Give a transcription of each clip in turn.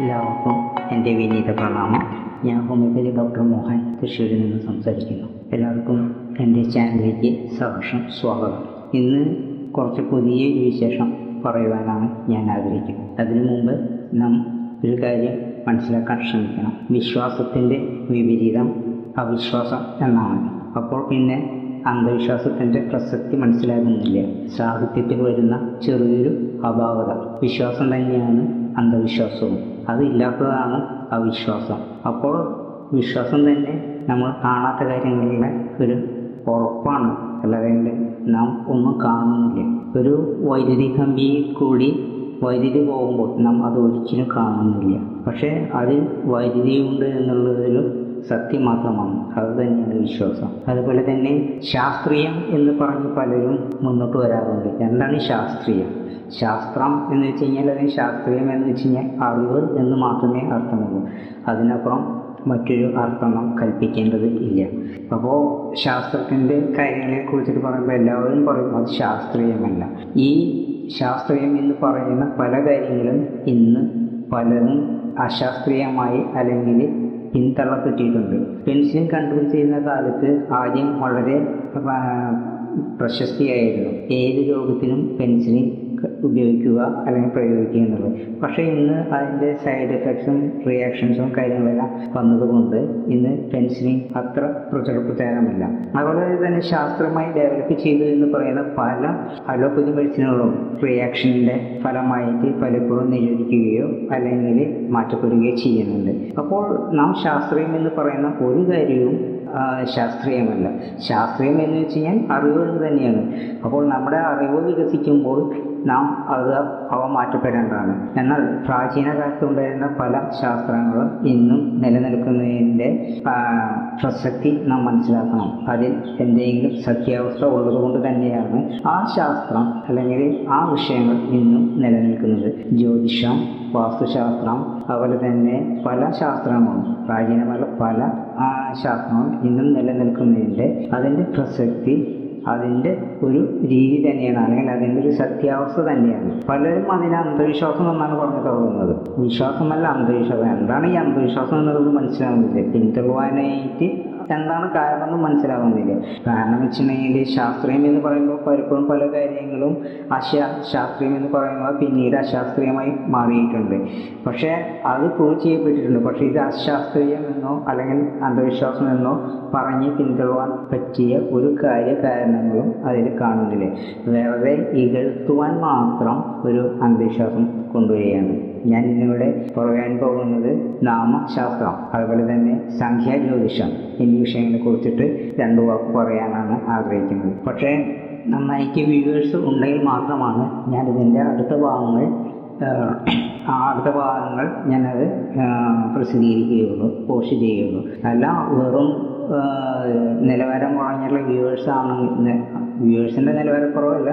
എല്ലാവർക്കും എന്റെ വിനീത പ്രണാമം. ഞാൻ ഹോമിയോപ്പതി ഡോക്ടർ മോഹൻ തൃശ്ശൂരിൽ നിന്ന് സംസാരിക്കുന്നു. എല്ലാവർക്കും എന്റെ ചാനലിലേക്ക് സഹർഷം സ്വാഗതം. ഇന്ന് കുറച്ച് പുതിയ വിശേഷം പറയുവാനാണ് ഞാൻ ആഗ്രഹിക്കുന്നത്. അതിനു മുമ്പ് നാം ഒരു കാര്യം മനസ്സിലാക്കാൻ ശ്രമിക്കണം. വിശ്വാസത്തിന്റെ വിപരീതം അവിശ്വാസം എന്നാണ്. അപ്പോൾ പിന്നെ അന്ധവിശ്വാസത്തിന്റെ പ്രസക്തി മനസ്സിലാകുന്നില്ല. സാഹിത്യത്തിൽ വരുന്ന ചെറിയൊരു അഭാവത വിശ്വാസം തന്നെയാണ് അന്ധവിശ്വാസവും. അതില്ലാത്തതാണ് അവിശ്വാസം അപ്പോൾ വിശ്വാസം തന്നെ നമ്മൾ കാണാത്ത കാര്യങ്ങളുടെ ഒരു ഉറപ്പാണ്. അല്ലാതെ നാം ഒന്നും കാണുന്നില്ല. ഒരു വൈദ്യുതി കമ്പിയിൽ കൂടി വൈദ്യുതി പോകുമ്പോൾ നാം അത് ഒരിക്കലും കാണുന്നില്ല. പക്ഷേ അതിൽ വൈദ്യുതി ഉണ്ട് എന്നുള്ളതൊരു സത്യം മാത്രമാണ് അത് തന്നെയാണ് വിശ്വാസം. അതുപോലെ തന്നെ ശാസ്ത്രീയം എന്ന് പറഞ്ഞ് പലരും മുന്നോട്ട് വരാറുണ്ട്. എന്താണ് ശാസ്ത്രീയം? ശാസ്ത്രം എന്ന് വെച്ച് കഴിഞ്ഞാൽ അതിന് ശാസ്ത്രീയം എന്ന് വെച്ച് കഴിഞ്ഞാൽ അറിവ് എന്ന് മാത്രമേ അർത്ഥമുള്ളൂ. അതിനപ്പുറം മറ്റൊരു അർത്ഥം കൽപ്പിക്കേണ്ടത് ഇല്ല. അപ്പോൾ ശാസ്ത്രത്തിന്റെ കാര്യങ്ങളെ കുറിച്ചിട്ട് പറയുമ്പോൾ എല്ലാവരും പറയും അത് ശാസ്ത്രീയമല്ല. ഈ ശാസ്ത്രീയം എന്ന് പറയുന്ന പല കാര്യങ്ങളും ഇന്ന് പലരും അശാസ്ത്രീയമായി അല്ലെങ്കിൽ പിന്തള്ളപ്പെട്ടിട്ടുണ്ട്. കൺട്രോൾ ചെയ്യുന്ന കാലത്ത് ആദ്യം വളരെ പ്രശസ്തിയായിരുന്നു. ഏത് രോഗത്തിനും പെൻസിലിൻ ഉപയോഗിക്കുക അല്ലെങ്കിൽ പ്രയോഗിക്കുക എന്നുള്ളത്. പക്ഷേ ഇന്ന് അതിന്റെ സൈഡ് എഫക്ട്സും റിയാക്ഷൻസും കാര്യങ്ങളെല്ലാം വന്നതുകൊണ്ട് ഇന്ന് പെൻസിലിംഗ് അത്ര പ്രചാരമില്ല അതുപോലെ തന്നെ ശാസ്ത്രമായി ഡെവലപ്പ് ചെയ്തു എന്ന് പറയുന്ന പല അലോപ്പതി മെഡിസിനുകളും റിയാക്ഷന്റെ ഫലമായിട്ട് പലപ്പോഴും നിരോധിക്കുകയോ അല്ലെങ്കിൽ മാറ്റപ്പെടുകയോ ചെയ്യുന്നുണ്ട്. അപ്പോൾ നാം ശാസ്ത്രീയം എന്ന് പറയുന്ന ഒരു കാര്യവും ശാസ്ത്രീയമല്ല. ശാസ്ത്രീയം എന്ന് വെച്ച് കഴിഞ്ഞാൽ അറിവുകൾ തന്നെയാണ്. അപ്പോൾ നമ്മുടെ അറിവ് വികസിക്കുമ്പോൾ നാം അത് അവ മാറ്റപ്പെടേണ്ടതാണ്. എന്നാൽ പ്രാചീന കാലത്തുണ്ടായിരുന്ന പല ശാസ്ത്രങ്ങളും ഇന്നും നിലനിൽക്കുന്നതിന്റെ പ്രസക്തി നാം മനസ്സിലാക്കണം. അതിൽ എന്തെങ്കിലും സത്യാവസ്ഥ ഉള്ളതുകൊണ്ട് തന്നെയാണ് ആ ശാസ്ത്രം അല്ലെങ്കിൽ ആ വിഷയങ്ങൾ ഇന്നും നിലനിൽക്കുന്നത്. ജ്യോതിഷം വാസ്തുശാസ്ത്രം അതുപോലെ തന്നെ പല ശാസ്ത്രങ്ങളും പ്രാചീനമായ പല ശാസ്ത്രങ്ങളും ഇന്നും നിലനിൽക്കുന്നതിന്റെ അതിന്റെ പ്രസക്തി അതിന്റെ ഒരു രീതി തന്നെയാണ്. അല്ലെങ്കിൽ അതിന്റെ ഒരു സത്യാവസ്ഥ തന്നെയാണ്. പലരും അതിനെ അന്ധവിശ്വാസം എന്നാണ് പറഞ്ഞു തുടങ്ങുന്നത് വിശ്വാസമല്ല അന്ധവിശ്വാസം. എന്താണ് ഈ അന്ധവിശ്വാസം എന്നുള്ളത് മനസ്സിലാവുന്നില്ല. പിന്തുടരുവാനായിട്ട് എന്താണ് കാരണം എന്ന് മനസ്സിലാവുന്നില്ല. കാരണം വെച്ചിട്ടുണ്ടെങ്കിൽ ശാസ്ത്രീയം എന്ന് പറയുമ്പോൾ പലപ്പോഴും പല കാര്യങ്ങളും അശാ ശാസ്ത്രീയം എന്ന് പറയുമ്പോൾ പിന്നീട് അശാസ്ത്രീയമായി മാറിയിട്ടുണ്ട്. പക്ഷേ അത് പ്രൂവ് ചെയ്യപ്പെട്ടിട്ടുണ്ട്. പക്ഷേ ഇത് അശാസ്ത്രീയം എന്നോ അല്ലെങ്കിൽ അന്ധവിശ്വാസം എന്നോ പറഞ്ഞ് പിന്തുടരാൻ പറ്റിയ ഒരു കാര്യ കാരണങ്ങളും അതിൽ കാണുന്നില്ല. വെറുതെ ഇകഴ്ത്തുവാൻ മാത്രം ഒരു അന്ധവിശ്വാസം കൊണ്ടുവരികയാണ്. ഞാൻ ഇന്നിവിടെ പറയാൻ പോകുന്നത് നാമശാസ്ത്രം അതുപോലെ തന്നെ സംഖ്യാജ്യോതിഷം എന്നീ വിഷയങ്ങളെ കുറിച്ചിട്ട് രണ്ടു വാക്ക് പറയാനാണ് ആഗ്രഹിക്കുന്നത്. പക്ഷേ നന്നായിക്ക് വ്യൂവേഴ്സ് ഉണ്ടെങ്കിൽ മാത്രമാണ് ഞാനിതിന്റെ അടുത്ത ഭാഗങ്ങൾ അടുത്ത ഭാഗങ്ങൾ ഞാനത് പ്രസിദ്ധീകരിക്കുകയുള്ളൂ പോസ്റ്റ് ചെയ്യുകയുള്ളു. അല്ല വെറും നിലവാരം കുറഞ്ഞുള്ള വ്യൂവേഴ്സാണ് വ്യൂവേഴ്സിന്റെ നിലവാരക്കുറവല്ല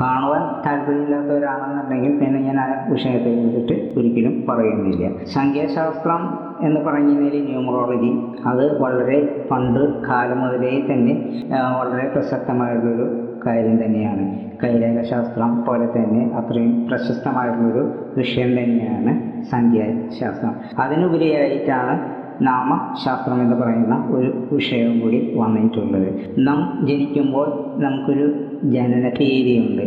കാണുവാൻ താല്പര്യമില്ലാത്തവരാണെന്നുണ്ടെങ്കിൽ പിന്നെ ഞാൻ ആ വിഷയത്തെ കുറിച്ചിട്ട് ഒരിക്കലും പറയുന്നില്ല. സംഖ്യാശാസ്ത്രം എന്ന് പറഞ്ഞാൽ ന്യൂമറോളജി അത് വളരെ പണ്ട് കാലം മുതലേ തന്നെ വളരെ പ്രസക്തമായിട്ടുള്ളൊരു കാര്യം തന്നെയാണ്. കൈരേഖശാസ്ത്രം പോലെ തന്നെ അത്രയും പ്രശസ്തമായിട്ടുള്ളൊരു വിഷയം തന്നെയാണ് സംഖ്യാശാസ്ത്രം. അതിനുപരിയായിട്ടാണ് നാമശാസ്ത്രം എന്ന് പറയുന്ന ഒരു വിഷയവും കൂടി വന്നിട്ടുള്ളത്. നാം ജനിക്കുമ്പോൾ നമുക്കൊരു ജനന തീയതിയുണ്ട്.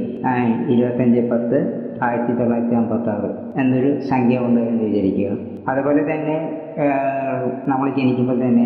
ഇരുപത്തഞ്ച് പത്ത് ആയിരത്തി തൊള്ളായിരത്തി അമ്പത്തി ആറ് എന്നൊരു സംഖ്യ ഉണ്ട് എന്ന് വിചാരിക്കുക. അതുപോലെ തന്നെ നമ്മൾ ജനിക്കുമ്പോൾ തന്നെ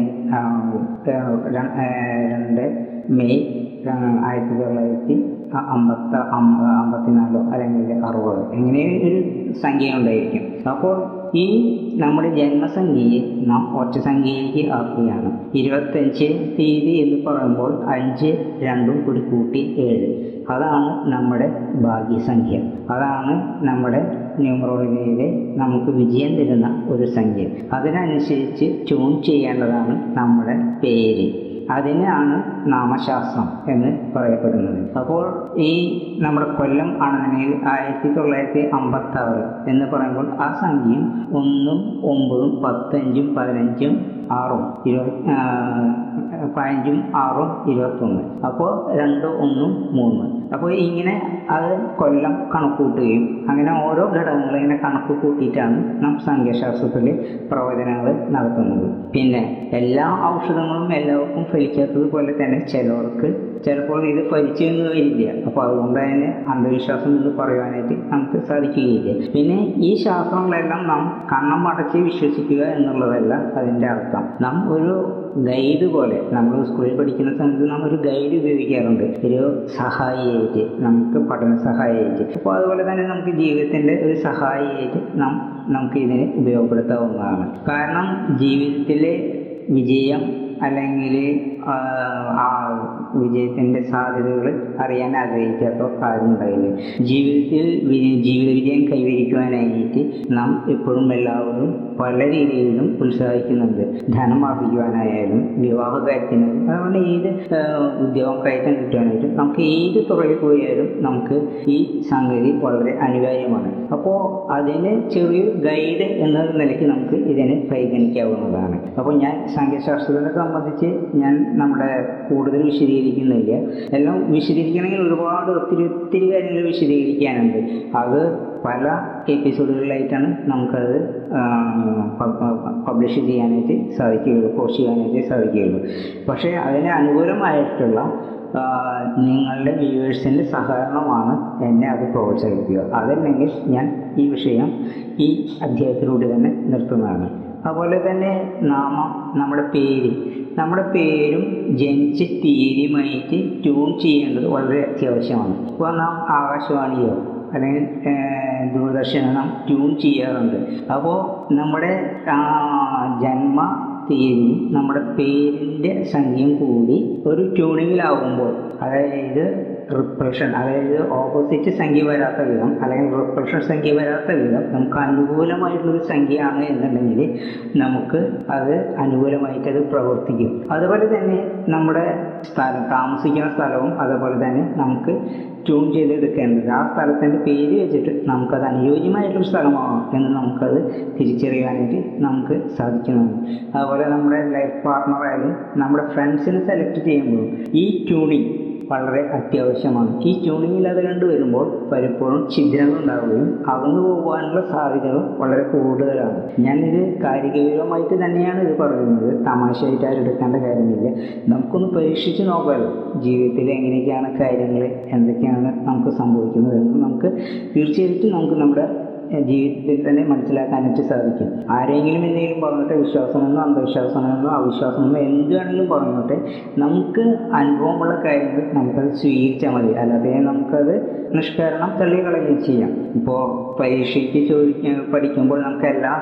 രണ്ട് മെയ് ആയിരത്തി തൊള്ളായിരത്തി അമ്പത്ത അമ്പത്തിനാലോ അല്ലെങ്കിൽ അറുപത് എങ്ങനെ ഒരു സംഖ്യ ഉണ്ടായിരിക്കും. അപ്പോൾ ഈ നമ്മുടെ ജന്മസംഖ്യയെ നാം ഒറ്റ സംഖ്യയിലേക്ക് ആക്കുകയാണ്. ഇരുപത്തഞ്ച് തീയതി എന്ന് പറയുമ്പോൾ അഞ്ച് രണ്ടും കൂടി കൂട്ടി ഏഴ്. അതാണ് നമ്മുടെ ഭാഗ്യസംഖ്യ. അതാണ് നമ്മുടെ ന്യൂമറോളജിയിലെ നമുക്ക് വിജയം തരുന്ന ഒരു സംഖ്യ. അതിനനുസരിച്ച് ട്യൂൺ ചെയ്യേണ്ടതാണ് നമ്മുടെ പേര്. അതിനാണ് നാമശാസ്ത്രം എന്ന് പറയപ്പെടുന്നത്. അപ്പോൾ ഈ നമ്മുടെ കൊല്ലം ആണെന്നുണ്ടെങ്കിൽ ആയിരത്തി തൊള്ളായിരത്തി അമ്പത്തി ആറ് എന്ന് പറയുമ്പോൾ ആ സംഖ്യയും ഒന്നും ഒമ്പതും പത്തഞ്ചും പതിനഞ്ചും ആറും. ഇരുപത് പതിനഞ്ചും ആറും ഇരുപത്തൊന്ന്. അപ്പോൾ രണ്ട് ഒന്നും മൂന്ന്. അപ്പോൾ ഇങ്ങനെ അത് കൊല്ലം കണക്ക് കൂട്ടുകയും അങ്ങനെ ഓരോ ഘടകങ്ങൾ ഇങ്ങനെ കണക്ക് കൂട്ടിയിട്ടാണ് നാം സംഖ്യാശാസ്ത്രത്തിൽ പ്രവചനങ്ങൾ നടത്തുന്നത്. പിന്നെ എല്ലാ ഔഷധങ്ങളും എല്ലാവർക്കും ഫലിക്കാത്തത് പോലെ തന്നെ ചിലർക്ക് ചിലപ്പോൾ ഇത് പരിചയം വരില്ല അപ്പോൾ അതുകൊണ്ട് തന്നെ അന്ധവിശ്വാസം എന്ന് പറയുവാനായിട്ട് നമുക്ക് സാധിക്കുകയില്ല. പിന്നെ ഈ ശാസ്ത്രങ്ങളെല്ലാം നാം കണ്ണം അടച്ച് വിശ്വസിക്കുക എന്നുള്ളതല്ല അതിന്റെ അർത്ഥം. നാം ഒരു ഗൈഡ് പോലെ നമ്മൾ സ്കൂളിൽ പഠിക്കുന്ന സമയത്ത് നാം ഒരു ഗൈഡ് ഉപയോഗിക്കാറുണ്ട്. ഒരു സഹായിയായിട്ട് നമുക്ക് പഠന സഹായിയായിട്ട്. അപ്പോൾ അതുപോലെ തന്നെ നമുക്ക് ജീവിതത്തിന്റെ ഒരു സഹായിയായിട്ട് നാം നമുക്ക് ഇതിനെ ഉപയോഗപ്പെടുത്താവുന്നതാണ്. കാരണം ജീവിതത്തിലെ വിജയം അല്ലെങ്കിൽ വിജയത്തിന്റെ സാധ്യതകൾ അറിയാൻ ആഗ്രഹിക്കാത്ത ആരും ഉണ്ടായില്ല? ജീവിതത്തിൽ ജീവിത വിജയം കൈവരിക്കുവാനായിട്ട് നാം എപ്പോഴും എല്ലാവരും പല രീതിയിലും ഉത്സാഹിക്കുന്നുണ്ട്. ധനം ആർജിക്കുവാനായാലും വിവാഹ കാര്യത്തിനും അതുകൊണ്ട് ഏത് ഉദ്യോഗം കയറ്റം കിട്ടുവാനായിട്ടും നമുക്ക് ഏത് തുറയിൽ പോയാലും നമുക്ക് ഈ സംഗതി വളരെ അനിവാര്യമാണ്. അപ്പോൾ അതിന് ചെറിയൊരു ഗൈഡ് എന്ന നിലയ്ക്ക് നമുക്ക് ഇതിനെ പരിഗണിക്കാവുന്നതാണ്. അപ്പോൾ ഞാൻ സംഖ്യാശാസ്ത്രത്തെ സംബന്ധിച്ച് ഞാൻ നമ്മുടെ കൂടുതൽ വിശദീകരിക്കുന്നില്ല. എല്ലാം വിശദീകരിക്കണമെങ്കിൽ ഒരുപാട് ഒത്തിരി ഒത്തിരി കാര്യങ്ങൾ വിശദീകരിക്കാനുണ്ട്. അത് പല എപ്പിസോഡുകളിലായിട്ടാണ് നമുക്കത് പബ്ലിഷ് ചെയ്യാനായിട്ട് സാധിക്കുകയുള്ളൂ പോസ്റ്റ് ചെയ്യാനായിട്ട് സാധിക്കുകയുള്ളൂ. പക്ഷേ അതിന് അനുകൂലമായിട്ടുള്ള നിങ്ങളുടെ വ്യൂവേഴ്സിന്റെ സഹകരണമാണ് എന്നെ അത് പ്രോത്സാഹിപ്പിക്കുക. അതല്ലെങ്കിൽ ഞാൻ ഈ വിഷയം ഈ അധ്യായത്തിലൂടെ തന്നെ നിർത്തുന്നതാണ്. അതുപോലെ തന്നെ നാമം നമ്മുടെ പേര്. നമ്മുടെ പേരും ജനിച്ച തീയതിയുമായിട്ട് ട്യൂൺ ചെയ്യേണ്ടത് വളരെ അത്യാവശ്യമാണ്. ഇപ്പോൾ നാം ആകാശവാണിയോ അല്ലെങ്കിൽ ദൂരദർശനോ നാം ട്യൂൺ ചെയ്യാറുണ്ട്. അപ്പോൾ നമ്മുടെ ജന്മ തീയതിയും നമ്മുടെ പേരിന്റെ സംഖ്യയും കൂടി ഒരു ട്യൂണിങ്ങിലാവുമ്പോൾ അതായത് റിപ്രഷൻ അതായത് ഓപ്പോസിറ്റ് സംഖ്യ വരാത്ത വിധം അല്ലെങ്കിൽ റിപ്രഷൻ സംഖ്യ വരാത്ത വിധം നമുക്ക് അനുകൂലമായിട്ടുള്ളൊരു സംഖ്യയാണ് എന്നുണ്ടെങ്കിൽ നമുക്ക് അത് അനുകൂലമായിട്ട് അത് പ്രവർത്തിക്കും. അതുപോലെ തന്നെ നമ്മുടെ സ്ഥലം താമസിക്കുന്ന സ്ഥലവും അതുപോലെ തന്നെ നമുക്ക് ട്യൂൺ ചെയ്തെടുക്കേണ്ടത്. ആ സ്ഥലത്തിന്റെ പേര് വെച്ചിട്ട് നമുക്കത് അനുയോജ്യമായിട്ടുള്ള സ്ഥലമാണോ എന്ന് നമുക്കത് തിരിച്ചറിയാനായിട്ട് നമുക്ക് സാധിക്കുന്നതാണ്. അതുപോലെ നമ്മുടെ ലൈഫ് പാർട്ട്ണറായാലും നമ്മുടെ ഫ്രണ്ട്സിനെ സെലക്ട് ചെയ്യുമ്പോഴും ഈ ട്യൂണിങ് വളരെ അത്യാവശ്യമാണ് ഈ ട്യൂണിങ്ങിൽ അത് കണ്ടുവരുമ്പോൾ പലപ്പോഴും ഛിദ്രങ്ങൾ ഉണ്ടാവുകയും അകന്നു പോകാനുള്ള സാധ്യതകൾ വളരെ കൂടുതലാണ്. ഞാനിത് കായികപരമായിട്ട് തന്നെയാണ് ഇത് പറയുന്നത്. തമാശയായിട്ട് ആരും എടുക്കേണ്ട കാര്യമില്ല. നമുക്കൊന്ന് പരീക്ഷിച്ച് നോക്കാമല്ലോ ജീവിതത്തിൽ എങ്ങനെയൊക്കെയാണ് കാര്യങ്ങൾ എന്തൊക്കെയാണ് നമുക്ക് സംഭവിക്കുന്നത് എന്ന് നമുക്ക് തീർച്ചയായിട്ടും നമുക്ക് നമ്മുടെ ജീവിതത്തിൽ തന്നെ മനസ്സിലാക്കാനായിട്ട് സാധിക്കും. ആരെങ്കിലും എന്തെങ്കിലും പറഞ്ഞിട്ട് വിശ്വാസമെന്നോ അന്ധവിശ്വാസമെന്നോ അവിശ്വാസമെന്നോ എന്ത് വേണമെങ്കിലും പറഞ്ഞോട്ടെ നമുക്ക് അനുഭവമുള്ള കാര്യങ്ങൾ നമുക്കത് സ്വീകരിച്ചാൽ മതി. അല്ലാതെ നമുക്കത് നിഷ്കരണം തള്ളികളയും ചെയ്യാം. ഇപ്പോൾ പരീക്ഷയ്ക്ക് ചോദിക്കാൻ പഠിക്കുമ്പോൾ നമുക്ക് എല്ലാ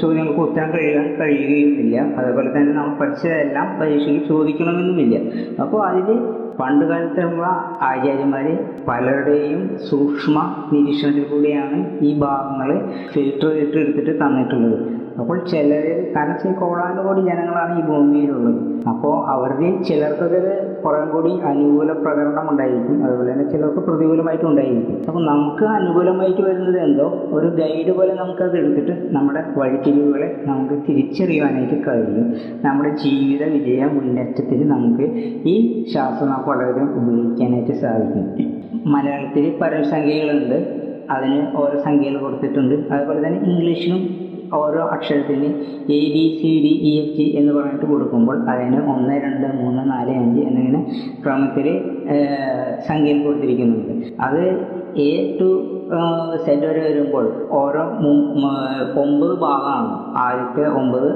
ചോദ്യങ്ങൾക്ക് ഉത്തരം കഴിയാൻ കഴിയുകയുമില്ല. അതേപോലെ തന്നെ നമ്മൾ പഠിച്ചതെല്ലാം പരീക്ഷയ്ക്ക് ചോദിക്കണമെന്നുമില്ല. അപ്പോൾ അതിൽ പണ്ട് കാലത്തുള്ള ആചാര്യന്മാർ പലരുടെയും സൂക്ഷ്മ നിരീക്ഷണത്തിൽ കൂടിയാണ് ഈ ഭാഗങ്ങൾ ഫിൽട്ടർ ചെയ്തിട്ട് എടുത്തിട്ട് തന്നിട്ടുള്ളത്. അപ്പോൾ ചിലർ കാരണം കോടാനുകോടി ജനങ്ങളാണ് ഈ ഭൂമിയിലുള്ളത്. അപ്പോൾ അവരുടെ ചിലർക്കൊക്കെ കുറേ കൂടി അനുകൂല പ്രകടനം ഉണ്ടായിരിക്കും. അതുപോലെ തന്നെ ചിലർക്ക് പ്രതികൂലമായിട്ടും ഉണ്ടായിരിക്കും. അപ്പോൾ നമുക്ക് അനുകൂലമായിട്ട് വരുന്നത് എന്തോ? ഒരു ഗൈഡ് പോലെ നമുക്കത് എടുത്തിട്ട് നമ്മുടെ വഴിത്തിരിവുകളെ നമുക്ക് തിരിച്ചറിയാനായിട്ട് കഴിയും. നമ്മുടെ ജീവിത വിജയ മുന്നേറ്റത്തിന് നമുക്ക് ഈ ശാസ്ത്രം നമുക്ക് വളരെയധികം ഉപയോഗിക്കാനായിട്ട് സാധിക്കും. മലയാളത്തിൽ പല സംഖ്യകളുണ്ട്. അതിന് ഓരോ സംഖ്യകൾ കൊടുത്തിട്ടുണ്ട്. അതുപോലെ തന്നെ ഇംഗ്ലീഷിലും ഓരോ അക്ഷരത്തിന് A B C D E F G എന്ന് പറഞ്ഞിട്ട് കൊടുക്കുമ്പോൾ അതിന് ഒന്ന് രണ്ട് മൂന്ന് നാല് അഞ്ച് എന്നിങ്ങനെ ക്രമത്തിൽ സംഖ്യയിൽ കൊടുത്തിരിക്കുന്നുണ്ട്. അത് എ ടു വരെ വരുമ്പോൾ ഓരോ ഒമ്പത് ഭാഗമാണ്. ആദ്യത്തെ ഒമ്പത്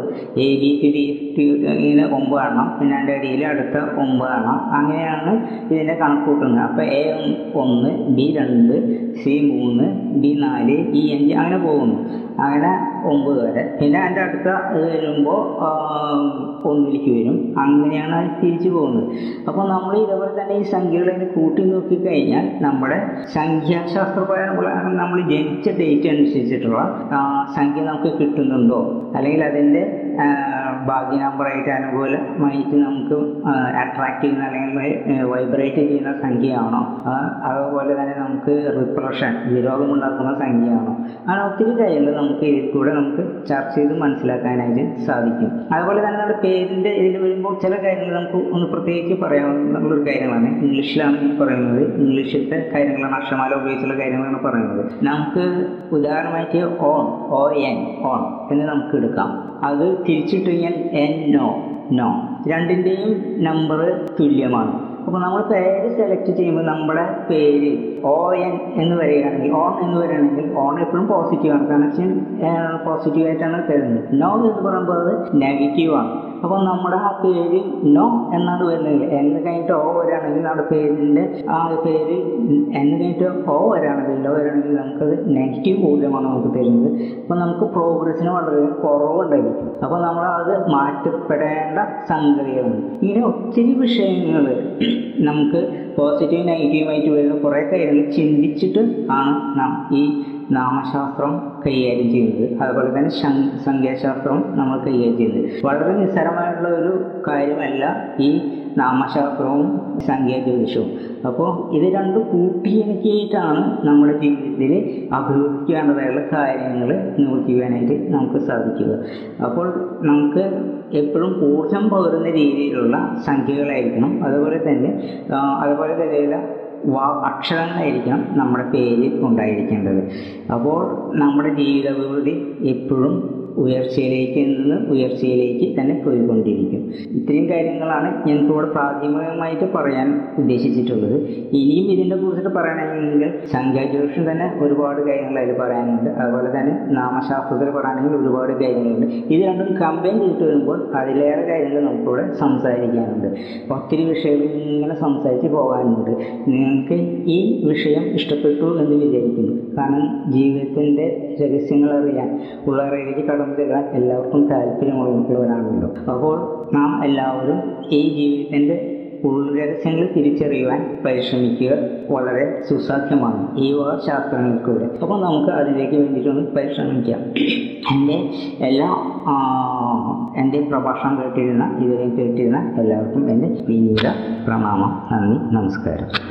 എ ബി സി ഡി ഇങ്ങനെ ഒമ്പത് എണ്ണം പിന്നെ അതിന്റെ അടിയിൽ അടുത്ത ഒമ്പത് എണ്ണം അങ്ങനെയാണ് ഇതിന്റെ കണക്ക് കൂട്ടുന്നത് അപ്പോൾ എ ഒന്ന് ബി രണ്ട് സി മൂന്ന് ബി നാല് ഇ അഞ്ച് അങ്ങനെ പോകുന്നു. അങ്ങനെ ഒമ്പത് വരെ. പിന്നെ അതിന്റെ അടുത്ത വരുമ്പോൾ ഒന്നിലേക്ക് വരും. അങ്ങനെയാണ് അത് തിരിച്ചു പോകുന്നത്. അപ്പോൾ നമ്മൾ ഇതേപോലെ തന്നെ ഈ സംഖ്യകളെ കൂട്ടി നോക്കിക്കഴിഞ്ഞാൽ നമ്മുടെ നമ്മൾ ജനിച്ച ഡേറ്റ് അനുസരിച്ചിട്ടുള്ള സംഖ്യ നമുക്ക് കിട്ടുന്നുണ്ടോ? അല്ലെങ്കിൽ അതിന്റെ ഭാഗ്യ നമ്പറായിട്ട് അനുകൂലമായിട്ട് നമുക്ക് അട്രാക്റ്റ് ചെയ്യുന്ന അല്ലെങ്കിൽ വൈബ്രേറ്റ് ചെയ്യുന്ന സംഖ്യയാണോ? അതുപോലെ തന്നെ നമുക്ക് റിപ്രഷൻ വിരോധമുണ്ടാക്കുന്ന സംഖ്യയാണോ? അങ്ങനെ ഒത്തിരി കാര്യങ്ങൾ നമുക്ക് ഇതിൽ കൂടെ നമുക്ക് ചർച്ച ചെയ്ത് മനസ്സിലാക്കാനായിട്ട് സാധിക്കും. അതുപോലെ തന്നെ നമ്മുടെ പേരിന്റെ ഇതിൽ വരുമ്പോൾ ചില കാര്യങ്ങൾ നമുക്ക് ഒന്ന് പ്രത്യേകിച്ച് ഒരു കാര്യങ്ങളാണ്. ഇംഗ്ലീഷിലാണ് ഈ പറയുന്നത് ഇംഗ്ലീഷിലത്തെ കാര്യങ്ങളാണ് അക്ഷരമാല ഉപയോഗിച്ചുള്ള കാര്യങ്ങളാണ് പറയുന്നത്. നമുക്ക് ഉദാഹരണമായിട്ട് ഓൺ ഓ എൻ ഓൺ എന്ന് നമുക്ക് എടുക്കാം. അത് തിരിച്ചിട്ട് കഴിഞ്ഞാൽ എൻ നോ നോ രണ്ടിന്റെയും നമ്പർ തുല്യമാണ്. അപ്പോൾ നമ്മൾ പേര് സെലക്ട് ചെയ്യുമ്പോൾ നമ്മുടെ പേര് ഓ എൻ എന്ന് വരികയാണെങ്കിൽ ഓൺ എന്ന് വരികയാണെങ്കിൽ ഓൺ എപ്പോഴും പോസിറ്റീവാണ് കണക്ഷൻ പോസിറ്റീവ് ആയിട്ടാണ് തരുന്നത് നോ എന്ന് പറയുമ്പോൾ അത് നെഗറ്റീവ് ആണ്. അപ്പോൾ നമ്മുടെ ആ പേര് നോ എന്നാണ് വരുന്നത്. എന്ന് കഴിഞ്ഞിട്ട് ഓ വരാണെങ്കിൽ നമ്മുടെ പേരിന്റെ ആ പേര് എന്ന് കഴിഞ്ഞിട്ട് ഓ വരാണെങ്കിൽ ലോ വരാണെങ്കിൽ നമുക്കത് നെഗറ്റീവ് മൂല്യമാണ് നമുക്ക് തരുന്നത്. അപ്പോൾ നമുക്ക് പ്രോഗ്രസ്സിന് വളരെ കുറവുണ്ടായിരിക്കും. അപ്പോൾ നമ്മൾ അത് മാറ്റപ്പെടേണ്ട സംഗതികളുണ്ട്. ഇങ്ങനെ ഒത്തിരി വിഷയങ്ങൾ നമുക്ക് പോസിറ്റീവ് നെഗറ്റീവായിട്ട് വരുന്ന കുറേ കാര്യങ്ങൾ ചിന്തിച്ചിട്ട് ആണ് നാം ഈ നാമശാസ്ത്രം കൈകാര്യം ചെയ്യുന്നത്. അതുപോലെ തന്നെ സംഖ്യാശാസ്ത്രവും നമ്മൾ കൈകാര്യം ചെയ്യുന്നത്. വളരെ നിസ്സാരമായിട്ടുള്ള ഒരു കാര്യമല്ല ഈ നാമശാസ്ത്രവും സംഖ്യാജ്യോതിഷവും അപ്പോൾ ഇത് രണ്ടും കൂട്ടിയിണക്കിയിട്ടാണ് നമ്മുടെ ജീവിതത്തിൽ അഭിവൃദ്ധിക്കേണ്ടതായുള്ള കാര്യങ്ങൾ നിവർത്തിക്കാനായിട്ട് നമുക്ക് സാധിക്കുക. അപ്പോൾ നമുക്ക് എപ്പോഴും ഊർജം പകരുന്ന രീതിയിലുള്ള സംഖ്യകളായിരിക്കണം. അതുപോലെ തന്നെ അതുപോലെ തന്നെയുള്ള വാ അക്ഷരങ്ങളായിരിക്കണം നമ്മുടെ പേര് ഉണ്ടായിരിക്കേണ്ടത്. അപ്പോൾ നമ്മുടെ ജീവിതാഭിവൃദ്ധി എപ്പോഴും ഉയർച്ചയിലേക്ക് നിന്ന് ഉയർച്ചയിലേക്ക് തന്നെ പോയിക്കൊണ്ടിരിക്കും. ഇത്രയും കാര്യങ്ങളാണ് ഞങ്ങൾക്ക് ഇവിടെ പ്രാഥമികമായിട്ട് പറയാൻ ഉദ്ദേശിച്ചിട്ടുള്ളത്. ഇനിയും ഇതിനെ കുറിച്ചിട്ട് പറയണമെങ്കിൽ സംഖ്യാജ്യോതിഷം തന്നെ ഒരുപാട് കാര്യങ്ങൾ അതിൽ പറയാനുണ്ട്. അതുപോലെ തന്നെ നാമശാസ്ത്രത്തിൽ പറയാനെങ്കിൽ ഒരുപാട് കാര്യങ്ങളുണ്ട്. ഇത് രണ്ടും കമ്പൈൻ ചെയ്തിട്ട് വരുമ്പോൾ അതിലേറെ കാര്യങ്ങൾ നമുക്കിവിടെ സംസാരിക്കാനുണ്ട്. ഒത്തിരി വിഷയങ്ങൾ ഇങ്ങനെ സംസാരിച്ച് പോകാനുണ്ട്. നിങ്ങൾക്ക് ഈ വിഷയം ഇഷ്ടപ്പെട്ടു എന്ന് വിചാരിക്കുന്നു. കാരണം ജീവിതത്തിന്റെ രഹസ്യങ്ങൾ അറിയാൻ ഉള്ളവരിലേക്ക് കടന്നു ചെല്ലാൻ എല്ലാവർക്കും താല്പര്യമുള്ളവരാണല്ലോ അപ്പോൾ നാം എല്ലാവരും ഈ ജീവിതത്തിന്റെ ഉൾരഹസ്യങ്ങൾ തിരിച്ചറിയുവാൻ പരിശ്രമിക്കുക. വളരെ സുസാധ്യമാണ് ഈ വക ശാസ്ത്രങ്ങൾക്കൂടെ. അപ്പോൾ നമുക്ക് അതിലേക്ക് വേണ്ടിയിട്ടൊന്ന് പരിശ്രമിക്കാം. എന്റെ എല്ലാ എന്റെ പ്രഭാഷണം കേട്ടിരുന്ന ഇതുവരെയും കേട്ടിരുന്ന എല്ലാവർക്കും എന്റെ വിനീത പ്രണാമം. നന്ദി നമസ്കാരം.